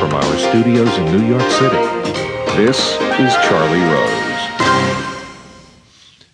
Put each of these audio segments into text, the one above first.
studios in New York City. This is Charlie Rose.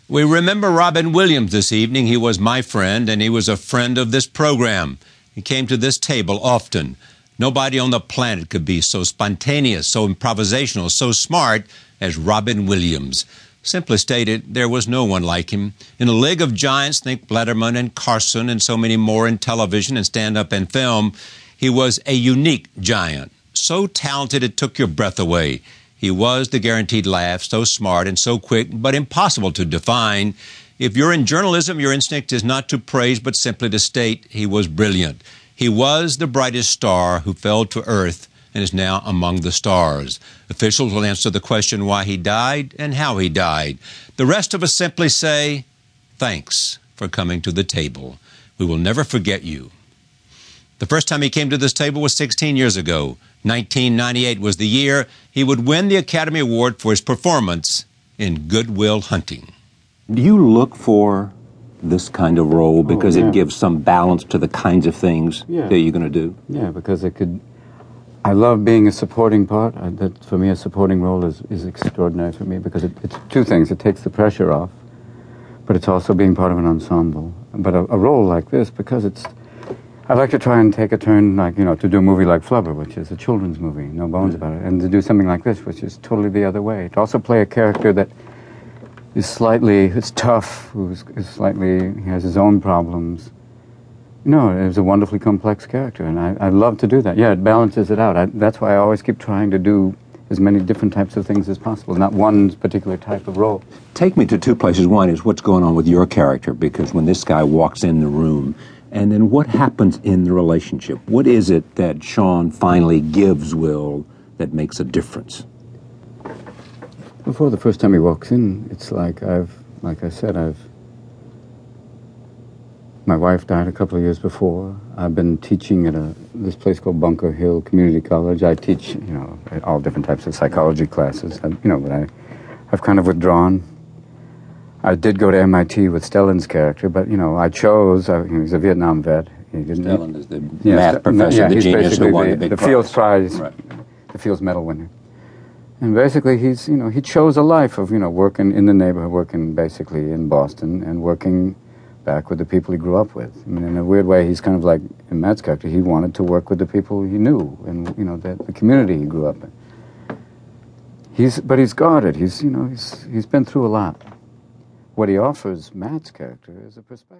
We remember Robin Williams this evening. He was my friend, and he was a friend of this program. He came to this table often. Nobody on the planet could be so spontaneous, so improvisational, so smart as Robin Williams. Simply stated, there was no one like him. In a league of giants, think Letterman and Carson and so many more in television and stand up and film, he was a unique giant. So talented it took your breath away. He was the guaranteed laugh, so smart and so quick, but impossible to define. If you're in journalism, your instinct is not to praise, but simply to state he was brilliant. He was the brightest star who fell to earth and is now among the stars. Officials will answer the question why he died and how he died. The rest of us simply say, thanks for coming to the table. We will never forget you. The first time he came to this table was 16 years ago. 1998 was the year he would win the Academy Award for his performance in Good Will Hunting. Do you look for this kind of role oh, because oh, yeah. it gives some balance to the kinds of things Yeah. that you're going to do? Yeah, because it could. I love being a supporting part. I, that for me, a supporting role is, is extraordinary for me because it, it's two things. It takes the pressure off, but it's also being part of an ensemble. But a, a role like this, because it's, I like to try and take a turn, like you know, to do a movie like Flubber, which is a children's movie, no bones mm. about it, and to do something like this, which is totally the other way. To also play a character that is slightly, is tough, who's is slightly, he has his own problems. No, it was a wonderfully complex character, and I, I love to do that. Yeah, it balances it out. I, that's why I always keep trying to do as many different types of things as possible, not one particular type of role. Take me to two places. One is what's going on with your character, because when this guy walks in the room, and then what happens in the relationship? What is it that Sean finally gives Will that makes a difference? Before the first time he walks in, it's like I've, like I said, I've. My wife died a couple of years before. I've been teaching at a this place called Bunker Hill Community College. I teach, you know, all different types of psychology classes. I, you know, but I, I've kind of withdrawn. I did go to MIT with Stellan's character, but you know, I chose. I, he's a Vietnam vet. He didn't. Stellan is the Yeah, math St- professor, yeah, the genius who won the, the big Fields prize. Prize, Right. the Fields Medal winner. And basically, he's you know he chose a life of you know working in the neighborhood, working basically in Boston, and working back with the people he grew up with. I mean, in a weird way, he's kind of like in Matt's character. He wanted to work with the people he knew, and you know the, the community he grew up in. He's but he's guarded. He's you know he's he's been through a lot. What he offers Matt's character is a perspective.